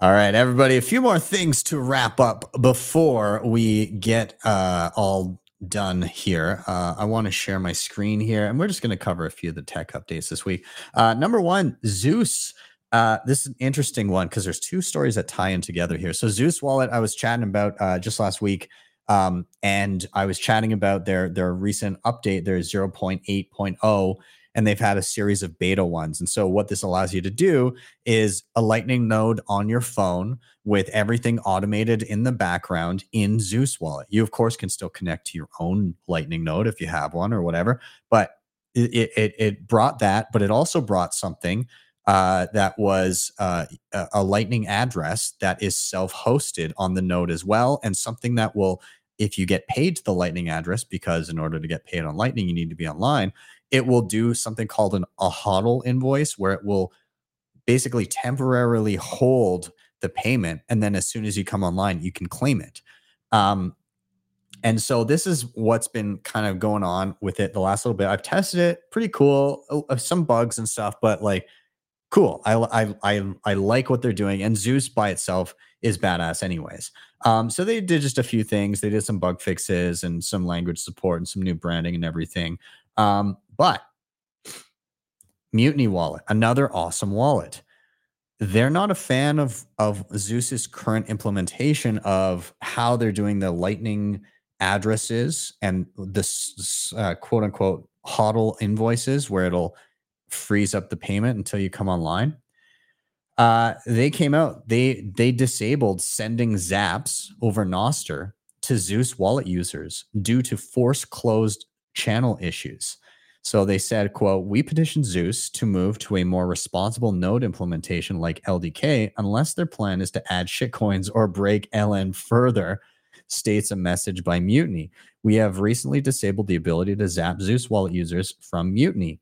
All right, everybody. A few more things to wrap up before we get uh, all done here. Uh, I want to share my screen here, and we're just going to cover a few of the tech updates this week. Uh, number one, Zeus. Uh, this is an interesting one because there's two stories that tie in together here. So Zeus Wallet, I was chatting about uh, just last week, um, and I was chatting about their their recent update, their 0.8.0, and they've had a series of beta ones. And so what this allows you to do is a Lightning node on your phone with everything automated in the background in Zeus Wallet. You of course can still connect to your own Lightning node if you have one or whatever, but it it, it brought that, but it also brought something uh, that was uh, a, a Lightning address that is self-hosted on the node as well, and something that will, if you get paid to the Lightning address, because in order to get paid on Lightning, you need to be online. It will do something called an a hodl invoice, where it will basically temporarily hold the payment, and then as soon as you come online, you can claim it. Um, and so this is what's been kind of going on with it the last little bit. I've tested it, pretty cool. uh, Some bugs and stuff, but like cool. I I I I like what they're doing, and Zeus by itself is badass, anyways. Um, so they did just a few things. They did some bug fixes and some language support and some new branding and everything. Um, but Mutiny Wallet, another awesome wallet. They're not a fan of of Zeus's current implementation of how they're doing the Lightning addresses and this uh, quote unquote hodl invoices, where it'll freeze up the payment until you come online. Uh, they came out. They they disabled sending zaps over Nostr to Zeus wallet users due to force closed channel issues. So they said, quote, we petitioned Zeus to move to a more responsible node implementation like LDK unless their plan is to add shitcoins or break LN further, states a message by Mutiny. We have recently disabled the ability to zap Zeus wallet users from Mutiny.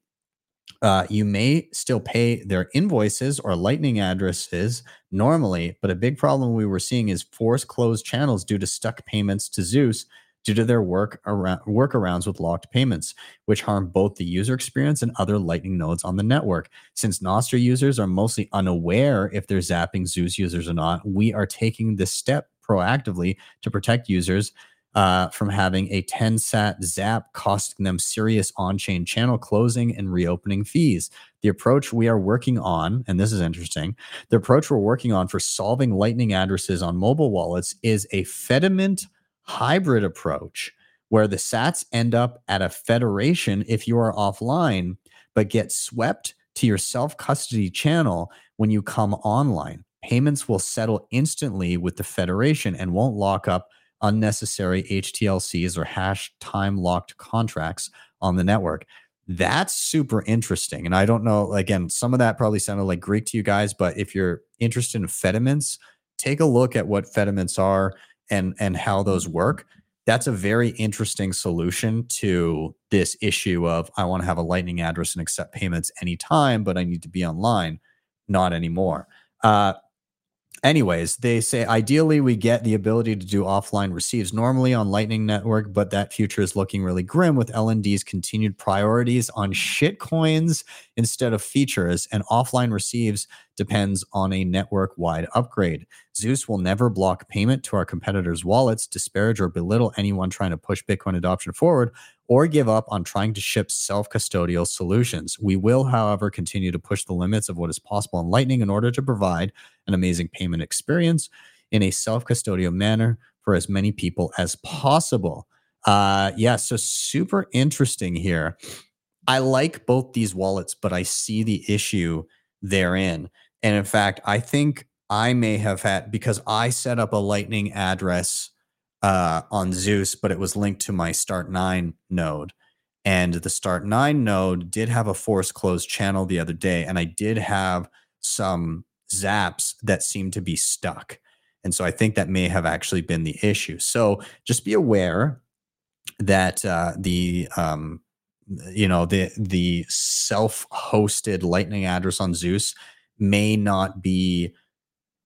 Uh, you may still pay their invoices or lightning addresses normally, but a big problem we were seeing is forced closed channels due to stuck payments to Zeus due to their work around workarounds with locked payments, which harm both the user experience and other Lightning nodes on the network. Since Nostr users are mostly unaware if they're zapping Zeus users or not, we are taking this step proactively to protect users uh, from having a 10 sat zap costing them serious on chain channel closing and reopening fees. The approach we are working on, and this is interesting, the approach we're working on for solving Lightning addresses on mobile wallets is a Fedimint hybrid approach where the sats end up at a federation if you are offline, but get swept to your self custody channel when you come online. Payments will settle instantly with the federation and won't lock up unnecessary HTLCs or hash time locked contracts on the network. That's super interesting. And I don't know, again, some of that probably sounded like Greek to you guys, but if you're interested in Fedimints, take a look at what Fedimints are and and how those work. That's a very interesting solution to this issue of I want to have a lightning address and accept payments anytime, but I need to be online. Not anymore. Uh, anyways, they say ideally we get the ability to do offline receives normally on Lightning Network, but that future is looking really grim with LND's continued priorities on shit coins instead of features, and offline receives depends on a network wide upgrade. Zeus will never block payment to our competitors' wallets, disparage or belittle anyone trying to push Bitcoin adoption forward, or give up on trying to ship self custodial solutions. We will, however, continue to push the limits of what is possible in Lightning in order to provide an amazing payment experience in a self custodial manner for as many people as possible. Uh, yeah, so super interesting here. I like both these wallets, but I see the issue therein. And in fact, I think I may have had because I set up a Lightning address uh, on Zeus, but it was linked to my Start9 node. And the Start9 node did have a force closed channel the other day, and I did have some zaps that seemed to be stuck. And so I think that may have actually been the issue. So just be aware that uh, the um, you know the the self-hosted Lightning address on Zeus may not be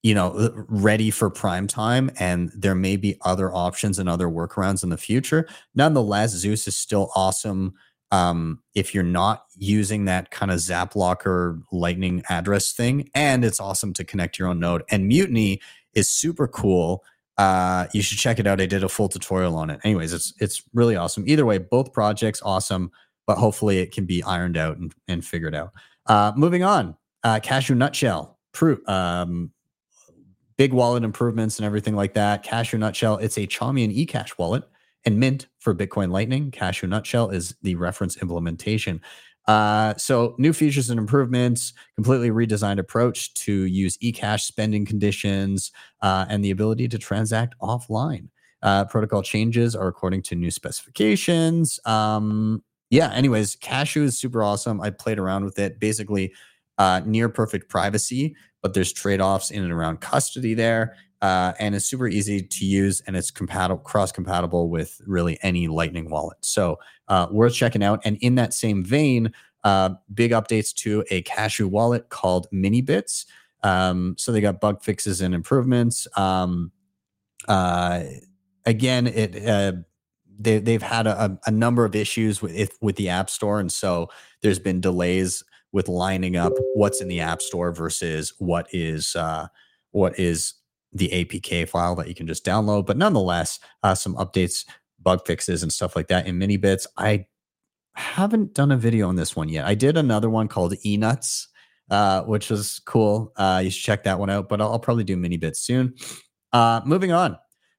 you know ready for prime time and there may be other options and other workarounds in the future. Nonetheless zeus is still awesome um, if you're not using that kind of zap locker lightning address thing and it's awesome to connect your own node. And mutiny is super cool uh, you should check it out i did a full tutorial on it. Anyways it's it's really awesome. Either way both projects awesome but hopefully it can be ironed out and, and figured out. Uh, moving on uh, Cashu Nutshell Pro- um, big wallet improvements and everything like that Cashu Nutshell it's a chaumian ecash wallet and Mint for Bitcoin Lightning. Cashu Nutshell is the reference implementation. Uh, so new features and improvements, completely redesigned approach to use eCash spending conditions, uh, and the ability to transact offline. Uh, protocol changes are according to new specifications. Um, yeah. Anyways, Cashew is super awesome. I played around with it. Basically, uh, near perfect privacy, but there's trade offs in and around custody there uh, and it's super easy to use and it's compatible cross compatible with really any lightning wallet. So uh, worth checking out. And in that same vein uh, big updates to a Cashu wallet called minibits. Um, so they got bug fixes and improvements. Um, uh, again it uh, they, they've had a, a number of issues with it, with the app store and so there's been delays with lining up what's in the app store versus what is uh, what is the APK file that you can just download. But nonetheless, uh, some updates, bug fixes, and stuff like that in Minibits. I haven't done a video on this one yet. I did another one called eNuts, uh, which was cool. Uh, you should check that one out, but I'll, I'll probably do Minibits soon. Uh, moving on,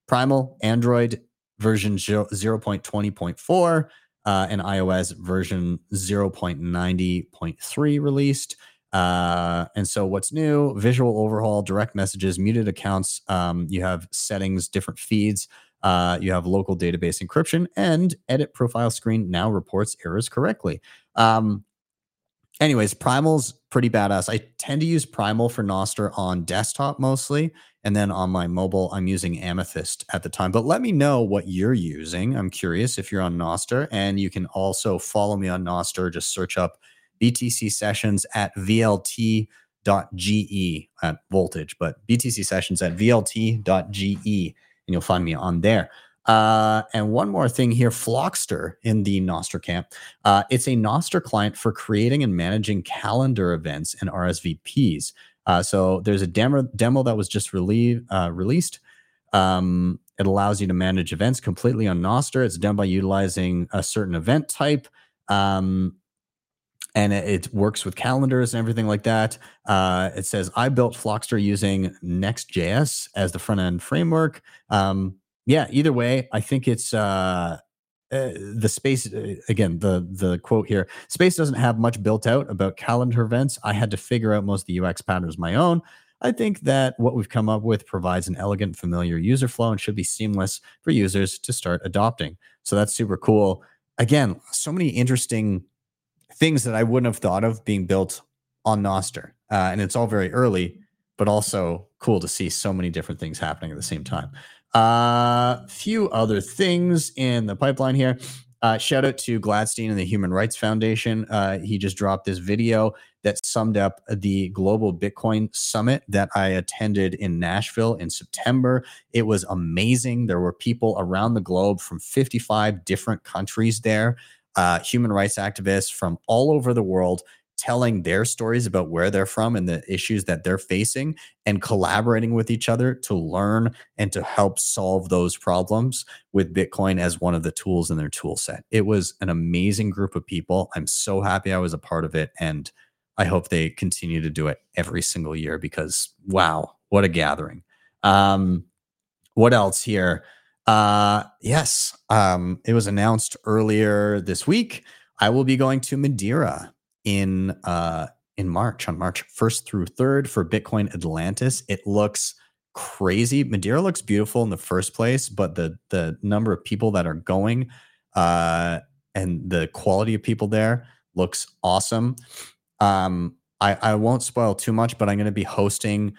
Primal Android version 0, 0.20.4 uh, iOS version 0.90.3 released. Uh, and so what's new? Visual overhaul, direct messages, muted accounts. Um, you have settings, different feeds. Uh, you have local database encryption and edit profile screen now reports errors correctly. Um, anyways, Primal's pretty badass. I tend to use Primal for Nostr on desktop mostly. And then on my mobile, I'm using Amethyst at the time. But let me know what you're using. I'm curious if you're on Nostr. And you can also follow me on Nostr. Just search up BTC sessions at VLT.ge at voltage, but BTC sessions at VLT.ge, and you'll find me on there. Uh, and one more thing here Flockstr in the Nostr camp. Uh, it's a Nostr client for creating and managing calendar events and RSVPs. Uh, so there's a demo, demo that was just relieve, uh, released. Um, it allows you to manage events completely on Nostr. It's done by utilizing a certain event type. Um, and it, works with calendars and everything like that. Uh, it says I built Flockstr using Next.js as the front end framework. Um, yeah, either way, I think it's uh, uh, the space uh, again. The the quote here: space doesn't have much built out about calendar events. I had to figure out most of the UX patterns my own. I think that what we've come up with provides an elegant, familiar user flow and should be seamless for users to start adopting. So that's super cool. Again, so many interesting things that I wouldn't have thought of being built on Nostr. Uh, and it's all very early, but also cool to see so many different things happening at the same time. A uh, few other things in the pipeline here. Uh, shout out to Gladstein and the Human Rights Foundation. Uh, he just dropped this video that summed up the Global Bitcoin Summit that I attended in Nashville in September. It was amazing. There were people around the globe from 55 different countries there, uh, human rights activists from all over the world telling their stories about where they're from and the issues that they're facing and collaborating with each other to learn and to help solve those problems with Bitcoin as one of the tools in their tool set. It was an amazing group of people. I'm so happy I was a part of it. And I hope they continue to do it every single year because, wow, what a gathering. Um, what else here? Uh, yes, um, it was announced earlier this week. I will be going to Madeira in uh, in March on March 1st through 3rd for Bitcoin Atlantis. It looks crazy. Madeira looks beautiful in the first place, but the the number of people that are going uh, and the quality of people there looks awesome. Um, I, I won't spoil too much, but I'm going to be hosting.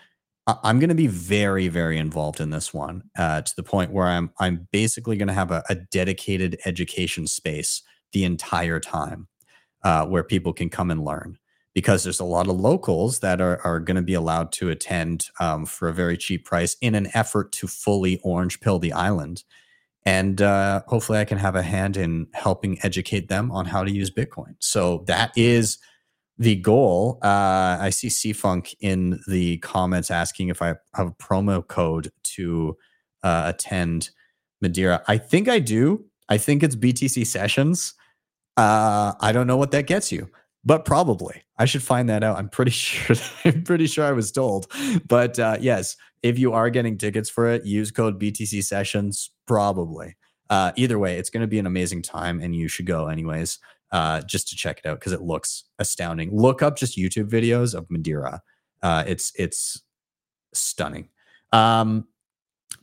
I'm going to be very, very involved in this one uh, to the point where I'm I'm basically going to have a, a dedicated education space the entire time uh, where people can come and learn because there's a lot of locals that are, are going to be allowed to attend um, for a very cheap price in an effort to fully orange pill the island. And uh, hopefully, I can have a hand in helping educate them on how to use Bitcoin. So that is the goal. Uh, I see C Funk in the comments asking if I have a promo code to uh, attend Madeira. I think I do. I think it's BTC Sessions. Uh, I don't know what that gets you, but probably I should find that out. I'm pretty [laughs] sure. I'm pretty sure I was told, but uh, yes, if you are getting tickets for it, use code BTC Sessions. Probably. Uh, either way, it's going to be an amazing time, and you should go anyways, uh, just to check it out because it looks astounding. Look up just YouTube videos of Madeira. Uh, it's it's stunning. Um,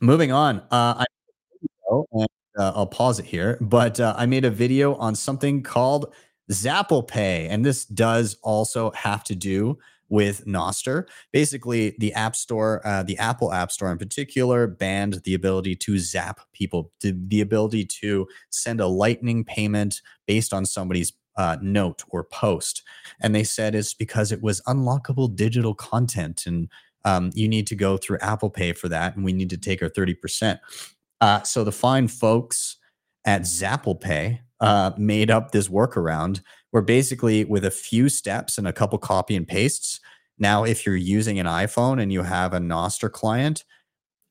moving on, uh, I uh, I'll pause it here, but uh, I made a video on something called Zapple Pay, and this does also have to do with Nostr. Basically, the App Store, uh, the Apple App Store in particular, banned the ability to zap people, the ability to send a lightning payment based on somebody's uh, note or post. And they said it's because it was unlockable digital content and um, you need to go through Apple Pay for that, and we need to take our 30%. Uh, so the fine folks at ZapplePay uh, made up this workaround where basically with a few steps and a couple copy and pastes, now if you're using an iPhone and you have a Nostr client,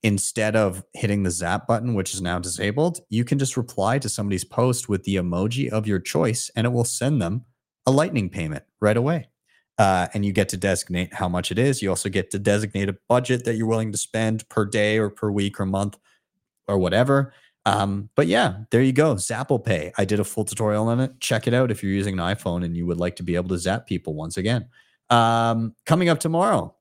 instead of hitting the zap button, which is now disabled, you can just reply to somebody's post with the emoji of your choice and it will send them a lightning payment right away. Uh, and you get to designate how much it is. You also get to designate a budget that you're willing to spend per day or per week or month or whatever. Um, but yeah, there you go. Zapple Pay. I did a full tutorial on it. Check it out if you're using an iPhone and you would like to be able to zap people once again. Um, coming up tomorrow,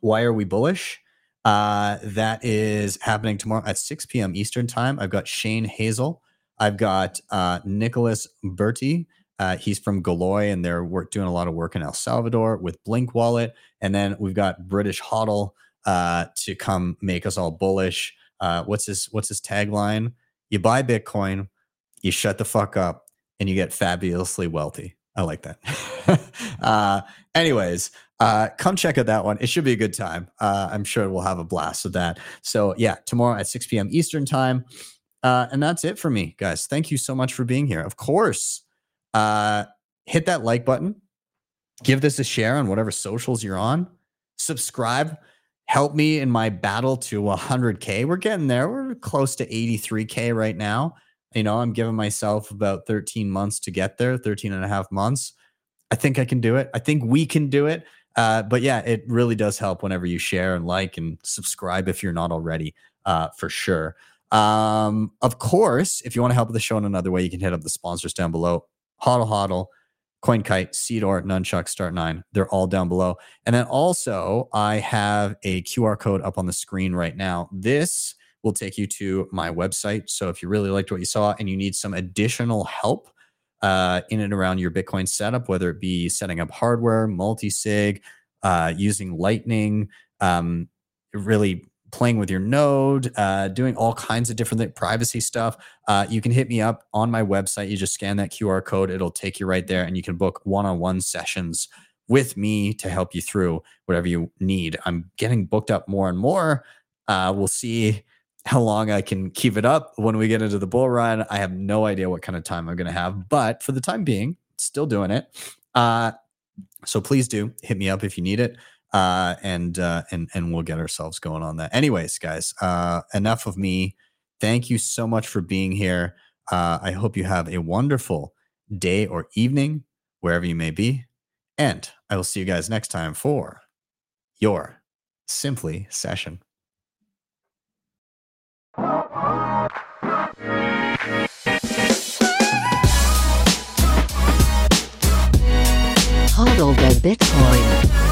why are we bullish? Uh, that is happening tomorrow at 6 p.m. Eastern time. I've got Shane Hazel. I've got uh, Nicolas Burtey. Uh, he's from Galoy and they're work, doing a lot of work in El Salvador with Blink Wallet. And then we've got British Hodl uh, to come make us all bullish uh, what's his what's his tagline? You buy Bitcoin, you shut the fuck up, and you get fabulously wealthy. I like that. [laughs] uh, anyways, uh, come check out that one. It should be a good time. Uh, I'm sure we'll have a blast with that. So yeah, tomorrow at 6 p.m. Eastern time. Uh, and that's it for me, guys. Thank you so much for being here. Of course, uh, hit that like button. Give this a share on whatever socials you're on. Subscribe help me in my battle to 100K. We're getting there. We're close to 83K right now. You know, I'm giving myself about 13 months to get there, 13 and a half months. I think I can do it. I think we can do it. Uh, but yeah, it really does help whenever you share and like and subscribe if you're not already, uh, for sure. Um, of course, if you want to help the show in another way, you can hit up the sponsors down below. Hodl Hodl CoinKite, Seedor, Nunchuk, Start9. They're all down below. And then also, I have a QR code up on the screen right now. This will take you to my website. So if you really liked what you saw and you need some additional help uh, in and around your Bitcoin setup, whether it be setting up hardware, multi sig, uh, using Lightning, um, really playing with your node, uh, doing all kinds of different privacy stuff, uh, you can hit me up on my website. You just scan that QR code, it'll take you right there, and you can book one on one sessions with me to help you through whatever you need. I'm getting booked up more and more. Uh, we'll see how long I can keep it up when we get into the bull run. I have no idea what kind of time I'm going to have, but for the time being, still doing it. Uh, so please do hit me up if you need it. Uh, and uh, and and we'll get ourselves going on that. Anyways, guys, uh, enough of me. Thank you so much for being here. Uh, I hope you have a wonderful day or evening wherever you may be, and I will see you guys next time for your simply session. Hodl the Bitcoin.